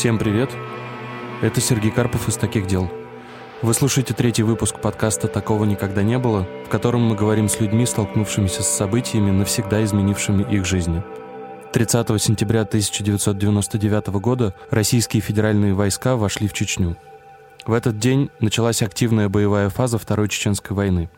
Всем привет! Это Сергей Карпов из «Таких дел». Вы слушаете третий выпуск подкаста «Такого никогда не было», в котором мы говорим с людьми, столкнувшимися с событиями, навсегда изменившими их жизни. 30 сентября 1999 года российские федеральные войска вошли в Чечню. В этот день началась активная боевая фаза Второй Чеченской войны.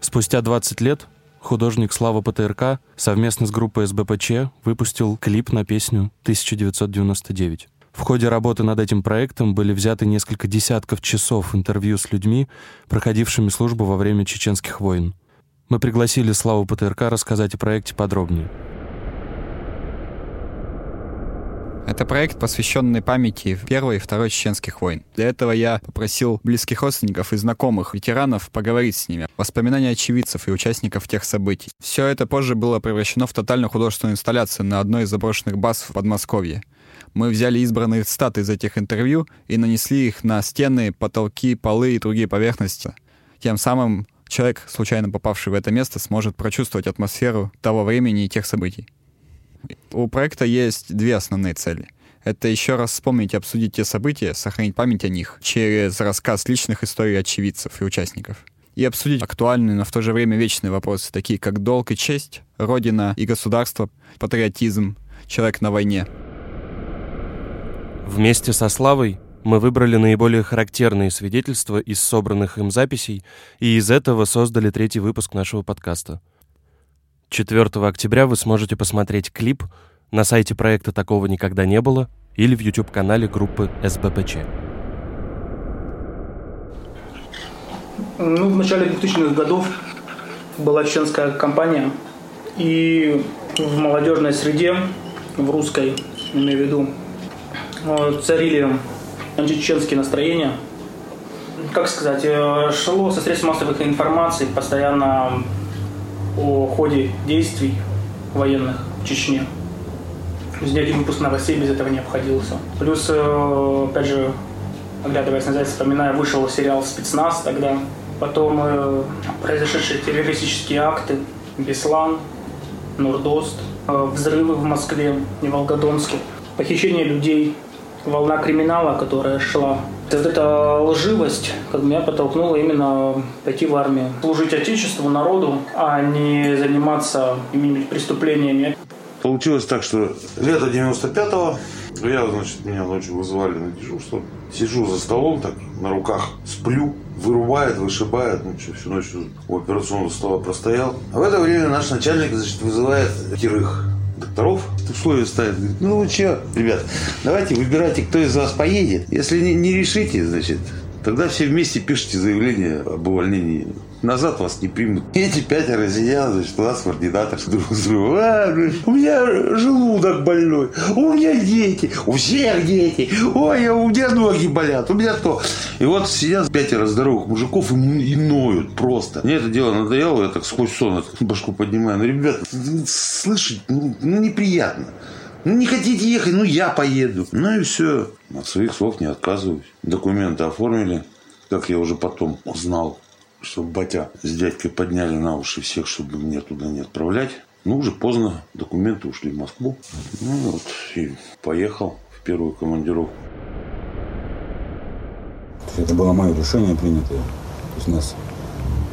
Спустя 20 лет художник Слава ПТРК совместно с группой СБПЧ выпустил клип на песню «1999». В ходе работы над этим проектом были взяты несколько десятков часов интервью с людьми, проходившими службу во время чеченских войн. Мы пригласили Славу ПТРК рассказать о проекте подробнее. Это проект, посвященный памяти Первой и Второй чеченских войн. Для этого я попросил близких родственников и знакомых ветеранов поговорить с ними, воспоминания очевидцев и участников тех событий. Все это позже было превращено в тотальную художественную инсталляцию на одной из заброшенных баз в Подмосковье. Мы взяли избранные статы из этих интервью и нанесли их на стены, потолки, полы и другие поверхности. Тем самым человек, случайно попавший в это место, сможет прочувствовать атмосферу того времени и тех событий. У проекта есть две основные цели. Это еще раз вспомнить и обсудить те события, сохранить память о них через рассказ личных историй очевидцев и участников. И обсудить актуальные, но в то же время вечные вопросы, такие как долг и честь, родина и государство, патриотизм, человек на войне. Вместе со Славой мы выбрали наиболее характерные свидетельства из собранных им записей и из этого создали третий выпуск нашего подкаста — 4 октября вы сможете посмотреть клип на сайте проекта «Такого никогда не было» или в YouTube-канале группы СБПЧ. Ну, в начале 2000-х годов была чеченская компания, и в молодежной среде, в русской, имею в виду, царили античеченские настроения. Как сказать, э, шло со средств массовой информации постоянно о ходе действий военных в Чечне. Ни один выпуск новостей без этого не обходился. Плюс, э, опять же, оглядываясь назад, вспоминаю, вышел сериал «Спецназ» тогда. Потом э, произошедшие террористические акты, Беслан, Нурдост, э, взрывы в Москве и Волгодонске, похищение людей, волна криминала, которая шла вот эта лживость как меня подтолкнула именно пойти в армию. Служить Отечеству, народу, а не заниматься преступлениями. Получилось так, что лето 95-го я, значит, меня ночью вызывали на дежурство. Сижу за столом так, на руках, сплю, вырубает, вышибает. Ну что, всю ночь у операционного стола простоял. А в это время наш начальник, значит, вызывает пятерых докторов условия ставит. Говорит, ну что, ребят, давайте выбирайте, кто из вас поедет. Если не, не решите, значит, тогда все вместе пишите заявление об увольнении. Назад вас не примут. Эти пятеро сидят, значит, у нас координатор друг с другом. А, у меня желудок больной, у меня дети, у всех дети. Ой, у меня ноги болят, у меня то. И вот сидят пятеро здоровых мужиков и, и ноют просто. Мне это дело надоело, я так сквозь сон башку поднимаю. Ну, ребята, слышать, ну, ну неприятно. Ну, не хотите ехать, ну, я поеду. Ну, и все. От своих слов не отказываюсь. Документы оформили, как я уже потом узнал чтобы батя с дядькой подняли на уши всех, чтобы меня туда не отправлять. Ну, уже поздно, документы ушли в Москву. Ну, вот, и поехал в первую командировку. Это было мое решение принятое. То есть нас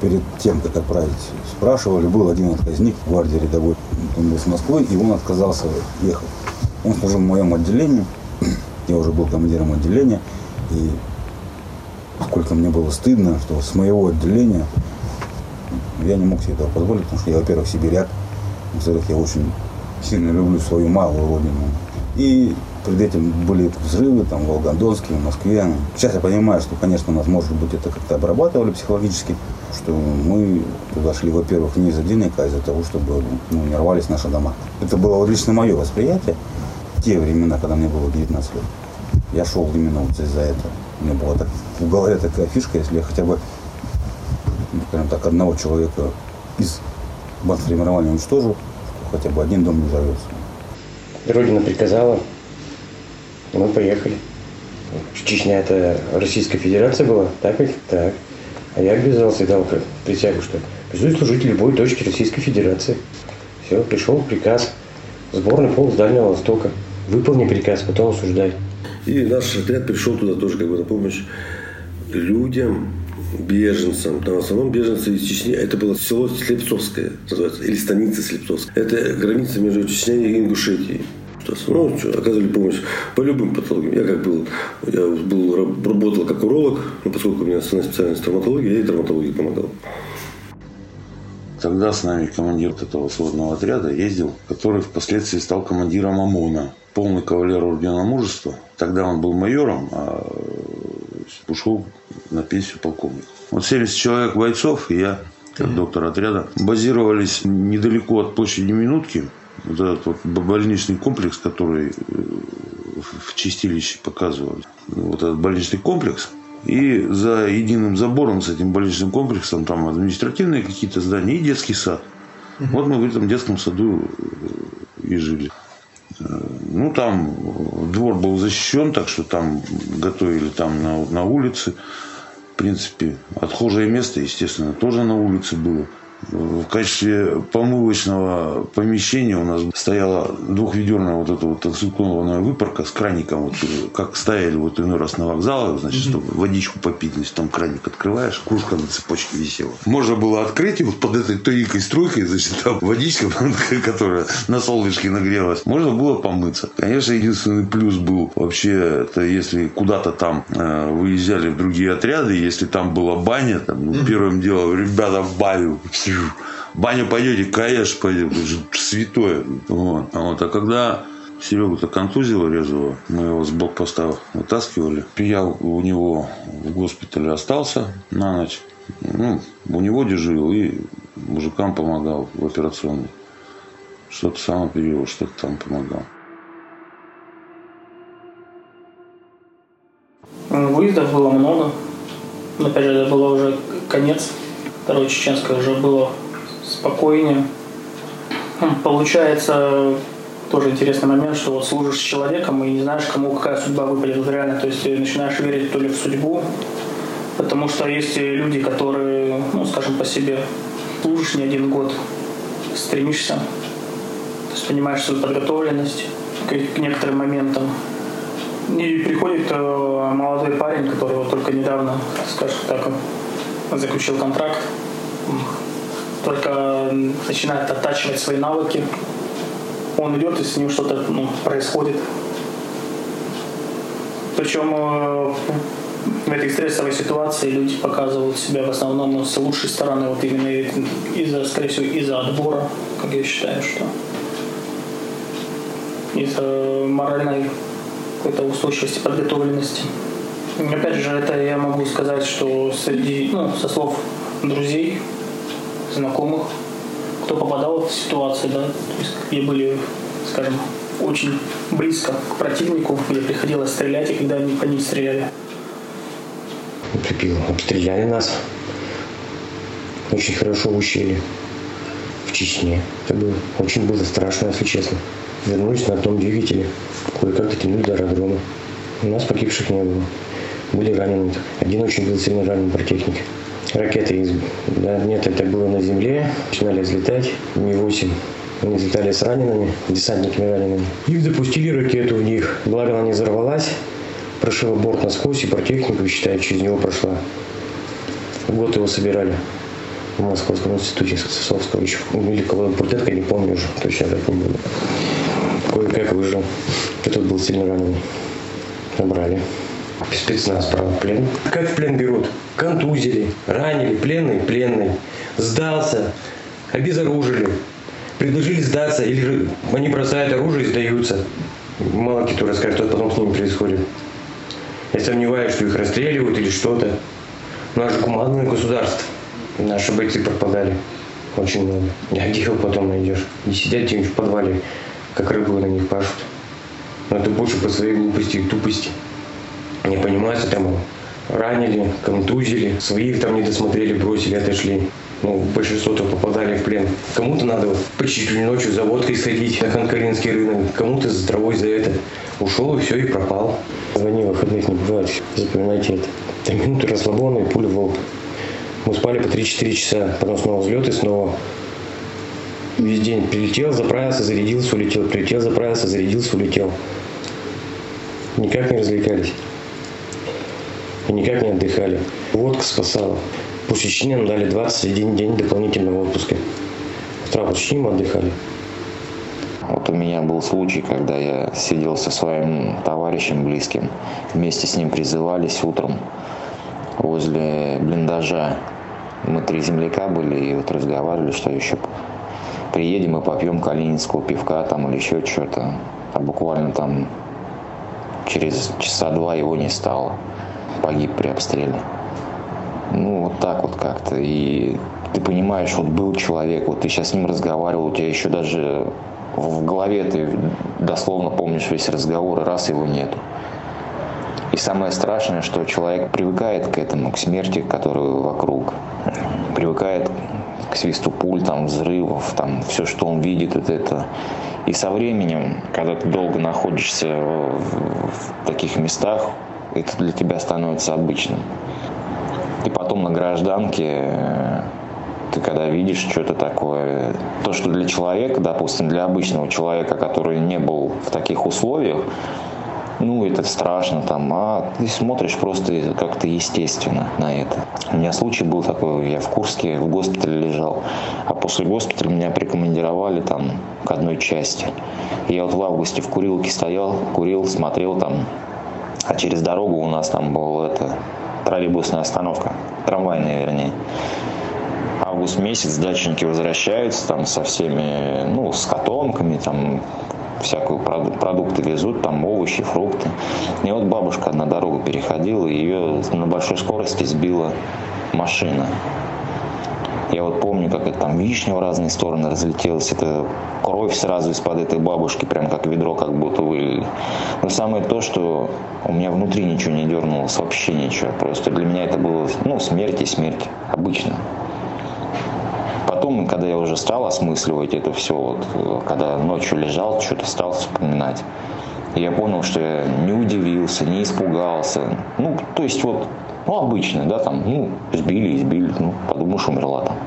перед тем, как отправить, спрашивали, был один отказник в гвардии рядовой, он был с Москвы, и он отказался ехать. Он служил в моем отделении, я уже был командиром отделения, и сколько мне было стыдно, что с моего отделения я не мог себе этого позволить, потому что я, во-первых, сибиряк, во-вторых, я очень сильно люблю свою малую родину. И перед этим были взрывы там, в Волгодонске, в Москве. Сейчас я понимаю, что, конечно, нас, может быть, это как-то обрабатывали психологически, что мы туда во-первых, не из-за денег, а из-за того, чтобы ну, не рвались наши дома. Это было лично мое восприятие в те времена, когда мне было 19 лет. Я шел именно вот из-за этого. У меня была так, в голове такая фишка, если я хотя бы, ну, скажем так, одного человека из бандформирования уничтожу, то хотя бы один дом не взорвется. Родина приказала, мы поехали. Чечня это Российская Федерация была, так ведь? Так. А я обязался, дал присягу, что обязуюсь служить любой точке Российской Федерации. Все, пришел приказ. Сборный полк с Дальнего Востока. Выполни приказ, потом осуждай. И наш отряд пришел туда тоже как бы на помощь людям, беженцам. Там в основном беженцы из Чечни. Это было село Слепцовское, называется, или станица Слепцовская. Это граница между Чечней и Ингушетией. Ну, что, оказывали помощь по любым патологиям. Я как был, я был, работал как уролог, но поскольку у меня основная специальность травматология, я и травматологии помогал. Тогда с нами командир этого сводного отряда ездил, который впоследствии стал командиром ОМОНа. Полный кавалер Ордена Мужества. Тогда он был майором, а ушел на пенсию полковник. Вот 70 человек бойцов и я, как доктор отряда, базировались недалеко от площади Минутки. Вот этот вот больничный комплекс, который э, в чистилище показывали. Вот этот больничный комплекс. И за единым забором с этим больничным комплексом там административные какие-то здания и детский сад. Вот мы в этом детском саду э, и жили. Э, ну, там двор был защищен, так что там готовили там на, на улице. В принципе, отхожее место, естественно, тоже на улице было. В качестве помывочного помещения у нас стояла двухведерная вот эта вот инструкционная выпарка с краником, вот, как ставили вот иной раз на вокзалах, значит, чтобы водичку попить, значит, там краник открываешь, кружка на цепочке висела. Можно было открыть, и вот под этой тоненькой струйкой, значит, там водичка, которая на солнышке нагрелась, можно было помыться. Конечно, единственный плюс был вообще, это если куда-то там э, выезжали в другие отряды, если там была баня, там, ну, первым делом, ребята в баню, баню пойдете, конечно, пойдем, святое. Вот. А, вот. а когда Серегу-то контузило резвого, мы его с блокпоста вытаскивали. Я у него в госпитале остался на ночь. Ну, у него дежурил и мужикам помогал в операционной. Что-то сам оперировал, что-то там помогал. Выездов было много. Но, опять же, это было уже конец Второе чеченское уже было спокойнее. Получается, тоже интересный момент, что вот служишь с человеком и не знаешь, кому какая судьба выпадет. Реально, то есть начинаешь верить то ли в судьбу, потому что есть люди, которые, ну, скажем по себе, служишь не один год, стремишься, то есть понимаешь свою подготовленность к, к некоторым моментам. И приходит э, молодой парень, который вот только недавно, скажем так, заключил контракт, только начинает оттачивать свои навыки, он идет, и с ним что-то ну, происходит. Причем э, в этой стрессовой ситуации люди показывают себя в основном ну, с лучшей стороны, вот именно из-за, скорее всего, из-за отбора, как я считаю, что из-за моральной какой-то устойчивости, подготовленности. Опять же, это я могу сказать, что среди, ну, со слов друзей, знакомых, кто попадал в ситуацию, да, где были, скажем, очень близко к противнику, где приходилось стрелять, и когда они по ним стреляли. Припил, обстреляли нас. Очень хорошо учили в Чечне. Это было очень было страшно, если честно. Вернулись на том двигателе. Кое-как дотянули до аэродрома. У нас погибших не было были ранены. Один очень был сильно ранен противник. Ракеты, да, нет, это было на земле, начинали взлетать, Ми-8. Они взлетали с ранеными, десантниками ранеными. И запустили ракету в них. Благо она не взорвалась, прошила борт насквозь, и противнику, считаю, через него прошла. Год его собирали в Московском институте Сосовского еще. Или кого Пуртетка, не помню уже, точно так помню. Кое-как выжил. Этот был сильно раненый. Набрали спецназ брал плен. Как в плен берут? Контузили, ранили, пленный, пленный. Сдался, обезоружили. Предложили сдаться, или же они бросают оружие и сдаются. Мало кто расскажет, что потом с ними происходит. Я сомневаюсь, что их расстреливают или что-то. Наше командное государство. Наши бойцы пропадали. Очень много. А где их потом найдешь? Не сидят где-нибудь в подвале, как рыбу на них пашут. Но это больше по своей глупости и тупости не понимаете, там ранили, контузили, своих там не досмотрели, бросили, отошли. Ну, большинство-то попадали в плен. Кому-то надо почти ночью за водкой сходить на Конкоринский рынок, кому-то за травой за это. Ушел и все, и пропал. Звони выходных не бывает, запоминайте это. Там минуты расслабона и пуля волк. Мы спали по 3-4 часа, потом снова взлет и снова весь день прилетел, заправился, зарядился, улетел, прилетел, заправился, зарядился, улетел. никак не развлекались. И никак не отдыхали. Водка спасала. По Чечне нам дали 21 день дополнительного отпуска. Утра Чечне мы отдыхали. Вот у меня был случай, когда я сидел со своим товарищем близким. Вместе с ним призывались утром возле блиндажа. Мы три земляка были и вот разговаривали, что еще приедем и попьем калининского пивка там или еще что-то. А буквально там через часа два его не стало. Погиб при обстреле. Ну, вот так вот как-то. И ты понимаешь, вот был человек, вот ты сейчас с ним разговаривал, у тебя еще даже в голове ты дословно помнишь весь разговор, и раз его нету. И самое страшное, что человек привыкает к этому, к смерти, которую вокруг, привыкает к свисту пуль, там, взрывов, там, все, что он видит, вот это. И со временем, когда ты долго находишься в таких местах, это для тебя становится обычным. И потом на гражданке ты когда видишь что-то такое, то, что для человека, допустим, для обычного человека, который не был в таких условиях, ну, это страшно там, а ты смотришь просто как-то естественно на это. У меня случай был такой, я в Курске в госпитале лежал, а после госпиталя меня прикомандировали там к одной части. Я вот в августе в курилке стоял, курил, смотрел там, а через дорогу у нас там была это троллейбусная остановка, трамвайная вернее август месяц дачники возвращаются там со всеми, ну, с котомками, там всякую продукты везут, там овощи, фрукты. И вот бабушка на дорогу переходила, ее на большой скорости сбила машина. Я вот помню, как это там вишня в разные стороны разлетелась, это кровь сразу из-под этой бабушки, прям как ведро как будто вылили. Но самое то, что у меня внутри ничего не дернулось, вообще ничего. Просто для меня это было, ну, смерть и смерть, обычно потом, когда я уже стал осмысливать это все, вот, когда ночью лежал, что-то стал вспоминать, я понял, что я не удивился, не испугался. Ну, то есть вот, ну, обычно, да, там, ну, сбили, избили, ну, подумаешь, умерла там.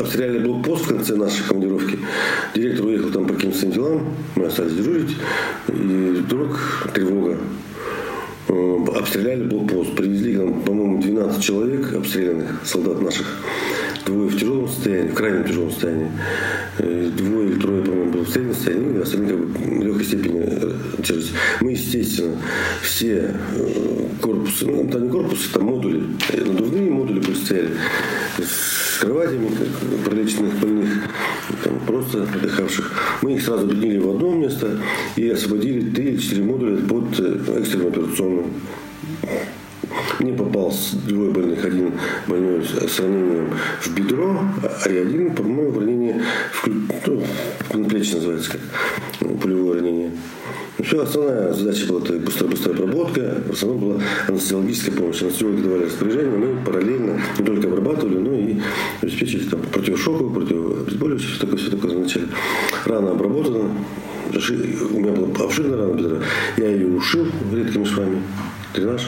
обстреляли блокпост в конце нашей командировки. Директор уехал там по каким-то своим делам, мы остались дежурить, и вдруг тревога. Э, обстреляли блокпост. Привезли, по-моему, 12 человек обстрелянных, солдат наших. Двое в тяжелом состоянии, в крайнем тяжелом состоянии. Э, двое или трое, по-моему, было в среднем состоянии, ну, остальные как бы в легкой степени э, тяжести. Мы, естественно, все корпусы, ну, там не корпусы, там модули, надувные модули были стояли с кроватями, как пролеченных больных, там, просто отдыхавших. Мы их сразу объединили в одно место и освободили три или четыре модуля под э, экстренную операционную. Мне попался двое больных, один больной с ранением в бедро, а один, по-моему, в ранении в, ну, плечи называется ну, пулевое ранение. Все, основная задача была быстрая, быстрая обработка, в основном была анестезиологическая помощь. Анестезиологи давали распоряжение, мы параллельно не только обрабатывали, но и обеспечили там противошоковую, противообезболивающее, все такое, все такое вначале. Рана обработана, у меня была обширная рана бедра, я ее ушил редкими швами, дренаж.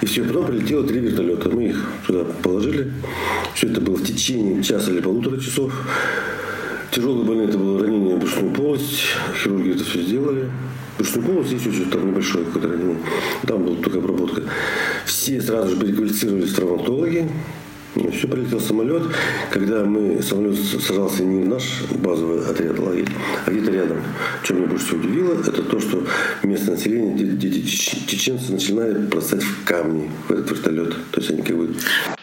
И все, потом прилетело три вертолета. Мы их туда положили. Все это было в течение часа или полутора часов. Тяжелые больные это было ранение в брюшную полость. Хирурги это все сделали. Брюшную полость здесь еще там небольшое какое-то ранение. Там была только обработка. Все сразу же переквалифицировались травматологи. Все, прилетел самолет. Когда мы, самолет сажался не в наш базовый отряд лагерь, а где-то рядом. Что меня больше всего удивило, это то, что местное население, дети чеченцы начинают бросать в камни в этот вертолет. То есть они как бы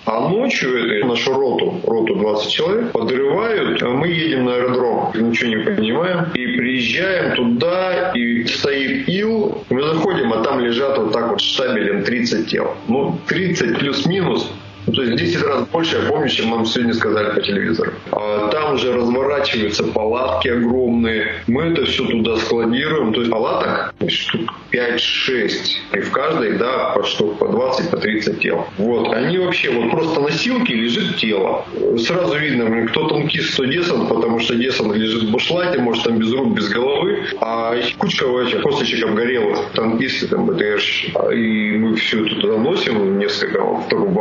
а ночью нашу роту, роту 20 человек, подрывают. Мы едем на аэродром, ничего не понимаем. И приезжаем туда, и стоит ил. Мы заходим, а там лежат вот так вот штабелем 30 тел. Ну, 30 плюс-минус. Ну, то есть 10 раз больше, я помню, чем нам сегодня сказали по телевизору. А там уже разворачиваются палатки огромные. Мы это все туда складируем. То есть палаток штук 5-6. И в каждой, да, по штук по 20, по 30 тел. Вот. Они вообще, вот просто носилки лежит тело. Сразу видно, кто танкист, кто десант, потому что десант лежит в бушлате, может там без рук, без головы. А кучка этих косточек обгорелых, танкисты, там, БТРщики. И мы все туда носим, несколько в таком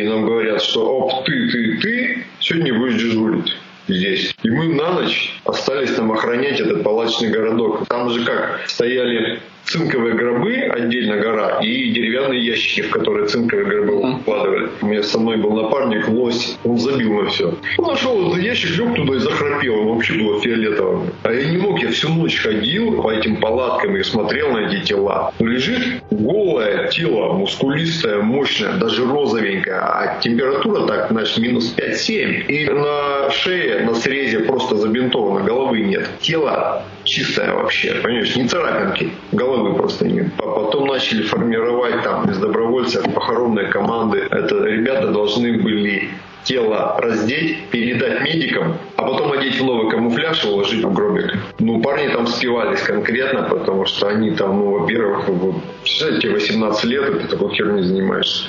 и нам говорят, что оп, ты, ты, ты сегодня будешь дежурить здесь. И мы на ночь остались там охранять этот палачный городок. Там же как, стояли цинковые гробы, отдельно гора, и деревянные ящики, в которые цинковые гробы вкладывали. У меня со мной был напарник, лось, он забил на все. Он нашел этот ящик, лег туда и захрапел, он вообще было фиолетовым. А я не мог, я всю ночь ходил по этим палаткам и смотрел на эти тела. Ну, лежит голое тело, мускулистое, мощное, даже розовенькое, а температура так, значит, минус 5-7. И на шее, на срезе просто забинтовано, головы нет. Тело чистое вообще, понимаешь, не царапинки, головы просто нет. А потом начали формировать там из добровольцев похоронные команды. Это ребята должны были тело раздеть, передать медикам, а потом одеть в новый камуфляж и уложить в гробик. Ну, парни там спивались конкретно, потому что они там, ну, во-первых, представляете, 18 лет, и ты такой херней занимаешься.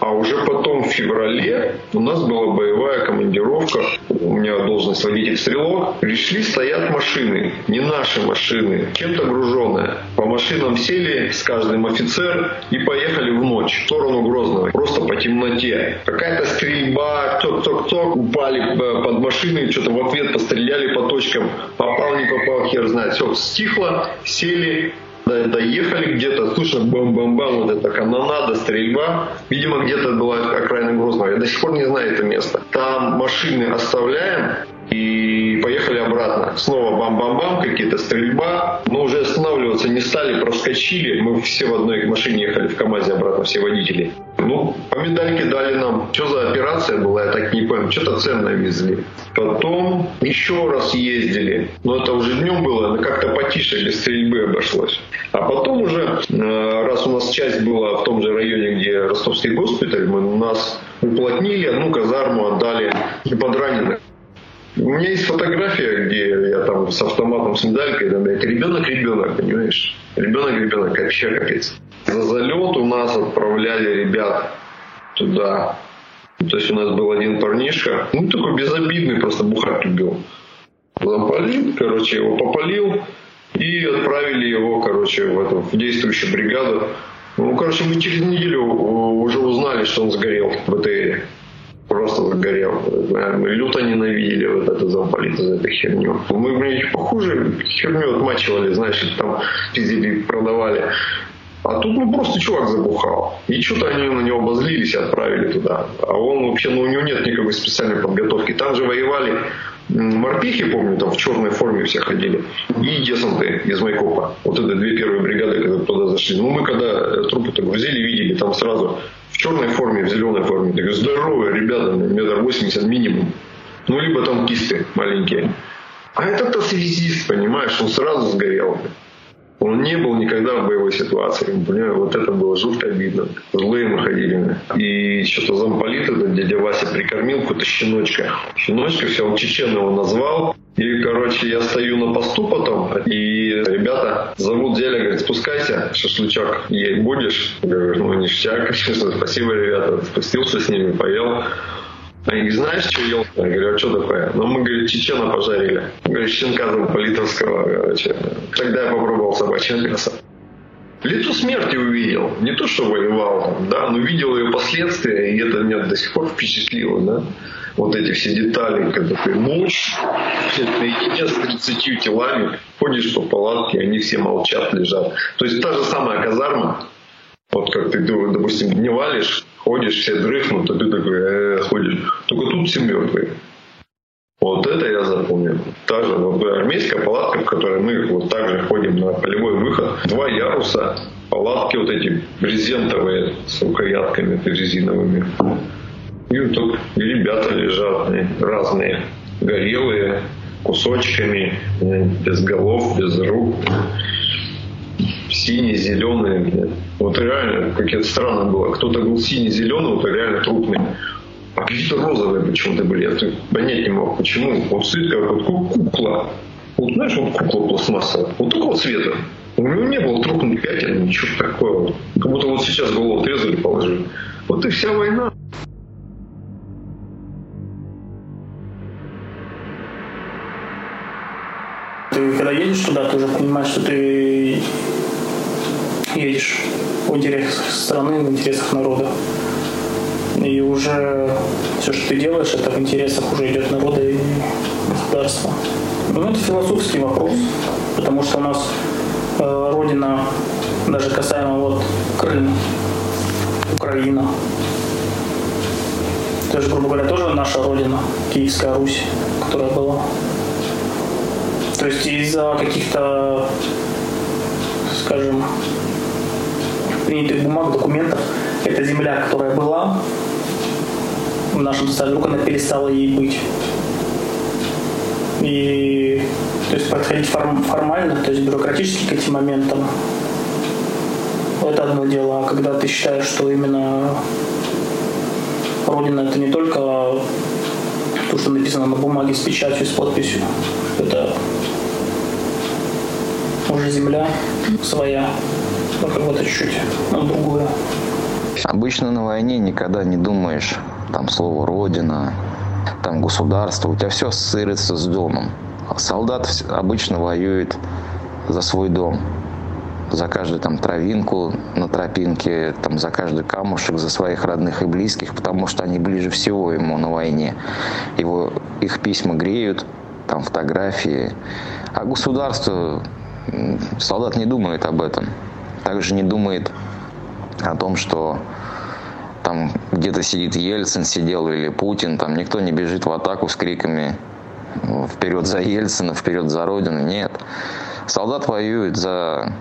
А уже потом в феврале у нас была боевая командировка. У меня должность водитель-стрелок. Пришли, стоят машины. Не наши машины, чем-то груженные. По машинам сели с каждым офицер и поехали в ночь в сторону Грозного. Просто по темноте. Какая-то стрельба, ток-ток-ток. Упали э, под машины, что-то в ответ постреляли по точкам. Попал, не попал, хер знает. Все, стихло, сели, доехали где-то, слышно бам-бам-бам, вот эта канонада, стрельба. Видимо, где-то была окраина Грозного. Я до сих пор не знаю это место. Там машины оставляем и поехали обратно. Снова бам-бам-бам, какие-то стрельба. Но уже останавливаться не стали, проскочили. Мы все в одной машине ехали в КАМАЗе обратно, все водители. Ну, по медальке дали нам. Что за операция была, я так не понял. Что-то ценное везли. Потом еще раз ездили. Но это уже днем было, но как-то потише, без стрельбы обошлось. А потом уже, э, раз у нас часть была в том же районе, где Ростовский госпиталь, мы нас уплотнили, одну казарму отдали под раненых. У меня есть фотография, где я там с автоматом, с медалькой, да, блядь, ребенок-ребенок, понимаешь? Ребенок-ребенок, вообще капец. За залет у нас отправляли ребят туда. То есть у нас был один парнишка, ну такой безобидный, просто бухать любил. Запалил, короче, его попалил и отправили его, короче, в, эту, в действующую бригаду. Ну, короче, мы через неделю уже узнали, что он сгорел в БТРе просто загорел. Мы люто ненавидели вот эту замполит за эту херню. Мы, блин, похуже херню отмачивали, знаешь, там пиздили, продавали. А тут ну просто чувак забухал. И что-то они на него обозлились и отправили туда. А он вообще, ну у него нет никакой специальной подготовки. Там же воевали морпехи, помню, там в черной форме все ходили, и десанты из Майкопа. Вот это две первые бригады, когда туда зашли. Ну, мы когда трупы-то грузили, видели, там сразу в черной форме, в зеленой форме. Такие здоровые ребята, метр восемьдесят минимум. Ну, либо там кисты маленькие. А этот-то связист, понимаешь, он сразу сгорел. Он не был никогда в боевой ситуации. Бля, вот это было жутко обидно. Злые мы ходили. И что-то замполит этот дядя Вася прикормил какого-то щеночка. Щеночка, все, он чечен его назвал. И, короче, я стою на посту потом, и ребята зовут Деля, говорят, спускайся, шашлычок ей будешь? Я говорю, ну, ништяк, спасибо, ребята. Спустился с ними, поел. Они говорят, знаешь, что ел? Я говорю, а что такое? Ну, мы, говорит, чечена пожарили. Говорю, щенка там политовского, короче. Тогда я попробовал собачье мясо. Лицо смерти увидел. Не то, что воевал, да, но видел ее последствия, и это меня до сих пор впечатлило, да. Вот эти все детали, когда ты ночь, наедине с 30 телами, ходишь по палатке, они все молчат, лежат. То есть та же самая казарма, вот как ты, допустим, не валишь, ходишь, все дрыхнут, а ты такой э, ходишь. Только тут все мертвые. Вот это я запомнил. Та же вот, армейская палатка, в которой мы вот так же ходим на полевой выход. Два яруса, палатки вот эти брезентовые с рукоятками резиновыми. И вот тут ребята лежат разные, горелые, кусочками, без голов, без рук синие, зеленые. Вот реально, как это странно было. Кто-то был синий-зеленый, вот реально трупный. А какие-то розовые почему-то были. Я понять не мог, почему. Вот цвет как вот кукла. Вот знаешь, вот кукла пластмассовая. Вот такого цвета. У него не было трупных пятен, ничего такого. Как будто вот сейчас голову отрезали, положили. Вот и вся война. Когда едешь туда, ты уже понимаешь, что ты едешь в интересах страны, в интересах народа. И уже все, что ты делаешь, это в интересах уже идет народа и государство? Ну, это философский вопрос, потому что у нас э, родина, даже касаемо вот Крым, Украина, то есть, грубо говоря, тоже наша родина, Киевская Русь, которая была. То есть из-за каких-то, скажем, принятых бумаг, документов, эта земля, которая была в нашем составе, вдруг она перестала ей быть. И то есть подходить форм, формально, то есть бюрократически к этим моментам, это одно дело. А когда ты считаешь, что именно Родина это не только то, что написано на бумаге с печатью, с подписью. Это уже земля своя, бы это чуть-чуть, другое. Обычно на войне никогда не думаешь там слово «родина», там государство, у тебя все ассоциируется с домом. Солдат обычно воюет за свой дом, за каждую там травинку на тропинке, там за каждый камушек, за своих родных и близких, потому что они ближе всего ему на войне. Его, их письма греют, там фотографии. А государство, солдат не думает об этом. Также не думает о том, что там где-то сидит Ельцин, сидел или Путин, там никто не бежит в атаку с криками вперед за Ельцина, вперед за Родину. Нет. Солдат воюет за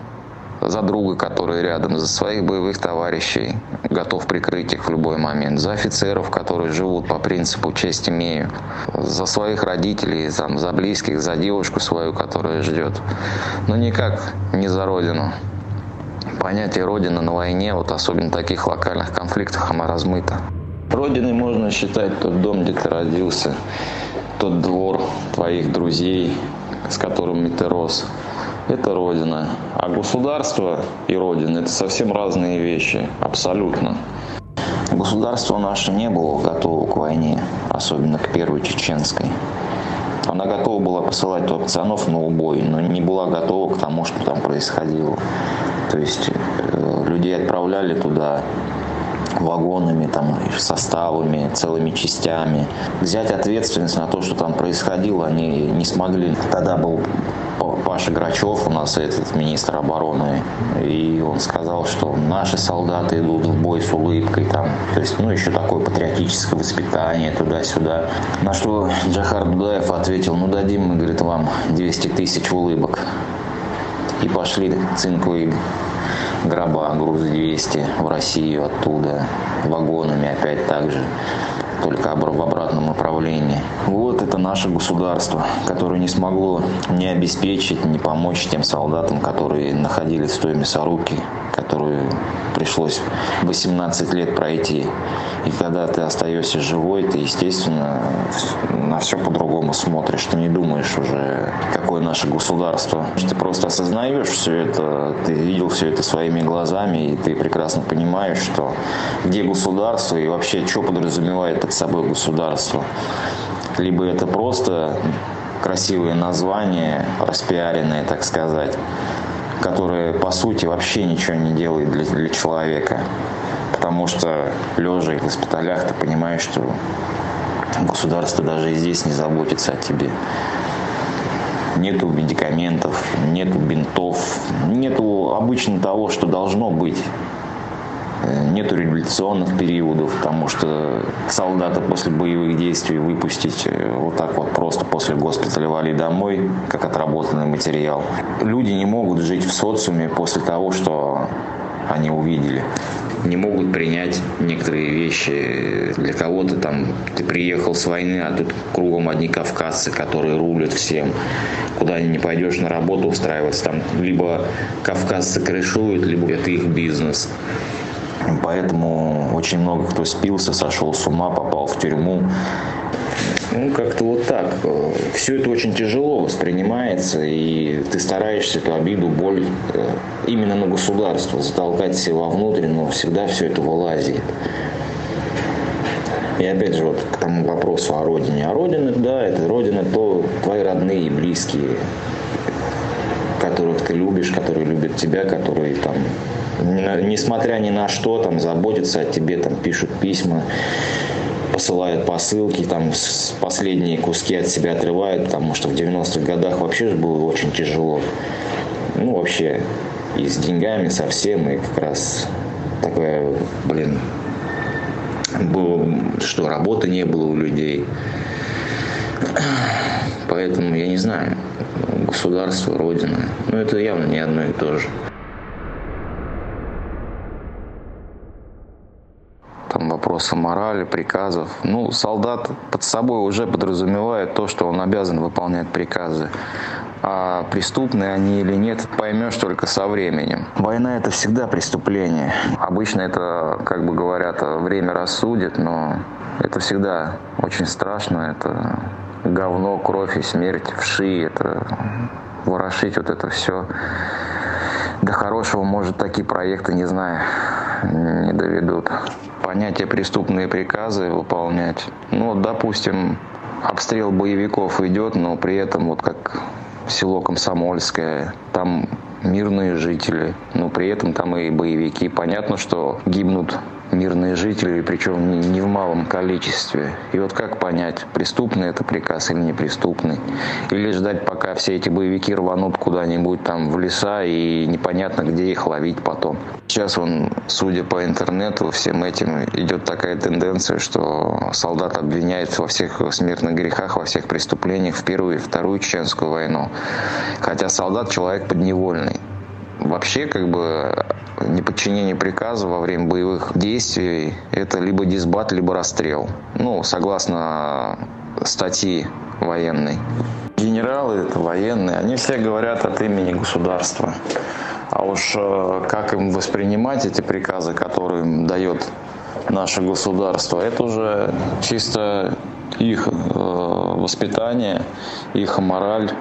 за друга, который рядом, за своих боевых товарищей, готов прикрыть их в любой момент, за офицеров, которые живут по принципу «честь имею», за своих родителей, там, за близких, за девушку свою, которая ждет. Но никак не за родину понятие Родины на войне, вот особенно в таких локальных конфликтах, оно размыто. Родиной можно считать тот дом, где ты родился, тот двор твоих друзей, с которыми ты рос. Это Родина. А государство и Родина – это совсем разные вещи, абсолютно. Государство наше не было готово к войне, особенно к первой чеченской. Она готова была посылать пацанов на убой, но не была готова к тому, что там происходило. То есть э, людей отправляли туда вагонами, там, составами, целыми частями. Взять ответственность на то, что там происходило, они не смогли. Тогда был Паша Грачев, у нас этот министр обороны, и он сказал, что наши солдаты идут в бой с улыбкой, там, то есть, ну, еще такое патриотическое воспитание туда-сюда. На что Джахар Дудаев ответил, ну, дадим мы, говорит, вам 200 тысяч улыбок. И пошли цинковые гроба, груз 200 в Россию оттуда, вагонами опять так же только в обратном направлении. Вот это наше государство, которое не смогло не обеспечить, не помочь тем солдатам, которые находились в той мясорубке, которую пришлось 18 лет пройти. И когда ты остаешься живой, ты, естественно, на все по-другому смотришь. Ты не думаешь уже, какое наше государство. Ты просто осознаешь все это, ты видел все это своими глазами, и ты прекрасно понимаешь, что где государство и вообще, что подразумевает под собой государство. Либо это просто красивые названия, распиаренные, так сказать, которые по сути вообще ничего не делают для, для человека. Потому что лежа в госпиталях ты понимаешь, что государство даже и здесь не заботится о тебе. Нету медикаментов, нету бинтов, нету обычно того, что должно быть нету революционных периодов, потому что солдата после боевых действий выпустить э, вот так вот просто после госпиталя вали домой, как отработанный материал. Люди не могут жить в социуме после того, что они увидели. Не могут принять некоторые вещи. Для кого-то там ты приехал с войны, а тут кругом одни кавказцы, которые рулят всем. Куда не пойдешь на работу устраиваться, там либо кавказцы крышуют, либо это их бизнес. Поэтому очень много кто спился, сошел с ума, попал в тюрьму. Ну, как-то вот так. Все это очень тяжело воспринимается, и ты стараешься эту обиду, боль э, именно на государство затолкать себе вовнутрь, но всегда все это вылазит. И опять же, вот к тому вопросу о родине. А родина, да, это родина, то твои родные и близкие, которых ты любишь, которые любят тебя, которые там несмотря ни на что, там, заботятся о тебе, там, пишут письма. посылают посылки, там последние куски от себя отрывают, потому что в 90-х годах вообще же было очень тяжело. Ну, вообще, и с деньгами совсем, и как раз такое, блин, было, что работы не было у людей. Поэтому я не знаю, государство, родина, ну это явно не одно и то же. Там вопросы морали, приказов. Ну, солдат под собой уже подразумевает то, что он обязан выполнять приказы а преступные они или нет, поймешь только со временем. Война это всегда преступление. Обычно это, как бы говорят, время рассудит, но это всегда очень страшно. Это говно, кровь и смерть, вши, это ворошить вот это все. До хорошего, может, такие проекты, не знаю, не доведут. Понятие преступные приказы выполнять. Ну, допустим, обстрел боевиков идет, но при этом, вот как село Комсомольское, там мирные жители, но при этом там и боевики. Понятно, что гибнут мирные жители, причем не в малом количестве. И вот как понять, преступный это приказ или неприступный? Или ждать, пока все эти боевики рванут куда-нибудь там в леса и непонятно, где их ловить потом. Сейчас он, судя по интернету, всем этим идет такая тенденция, что солдат обвиняет во всех смертных грехах, во всех преступлениях в Первую и Вторую Чеченскую войну. Хотя солдат человек подневольный. Вообще, как бы, неподчинение приказа во время боевых действий – это либо дисбат, либо расстрел. Ну, согласно статьи военной. Генералы, это военные, они все говорят от имени государства. А уж э, как им воспринимать эти приказы, которые им дает наше государство, это уже чисто их э, воспитание, их мораль,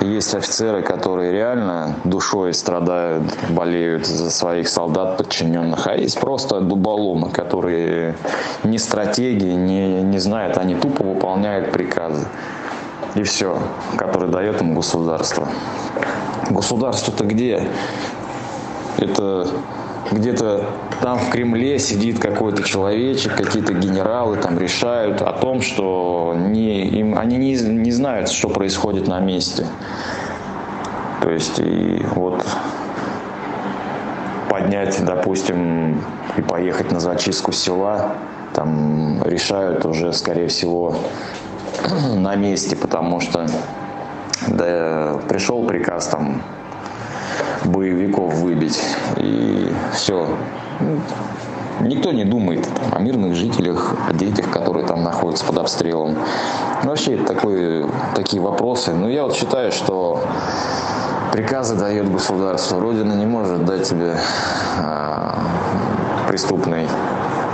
есть офицеры, которые реально душой страдают, болеют за своих солдат подчиненных, а есть просто дуболомы, которые ни стратегии, не, не знают, они тупо выполняют приказы. И все, которые дает им государство. Государство-то где? Это где-то там в Кремле сидит какой-то человечек, какие-то генералы там решают о том, что не, им, они не, не знают, что происходит на месте. То есть и вот поднять, допустим, и поехать на зачистку села, там решают уже, скорее всего, на месте, потому что да, пришел приказ там боевиков выбить. И все. Никто не думает там, о мирных жителях, о детях, которые там находятся под обстрелом. Ну, вообще такой, такие вопросы. Но я вот считаю, что приказы дает государство. Родина не может дать тебе э, преступный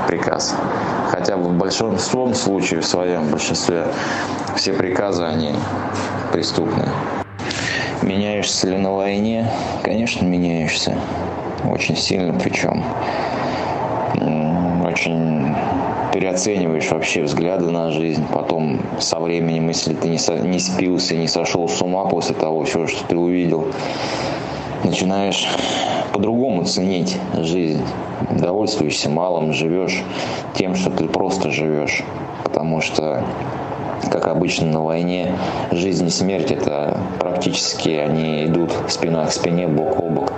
приказ. Хотя в большинством случае, в своем большинстве, все приказы, они преступные. Меняешься ли на войне? Конечно, меняешься. Очень сильно причем. Очень переоцениваешь вообще взгляды на жизнь. Потом со временем, если ты не, со, не спился, не сошел с ума после того всего, что ты увидел, начинаешь по-другому ценить жизнь. Довольствуешься малым, живешь тем, что ты просто живешь. Потому что как обычно на войне, жизнь и смерть это практически они идут спина к спине, бок о бок.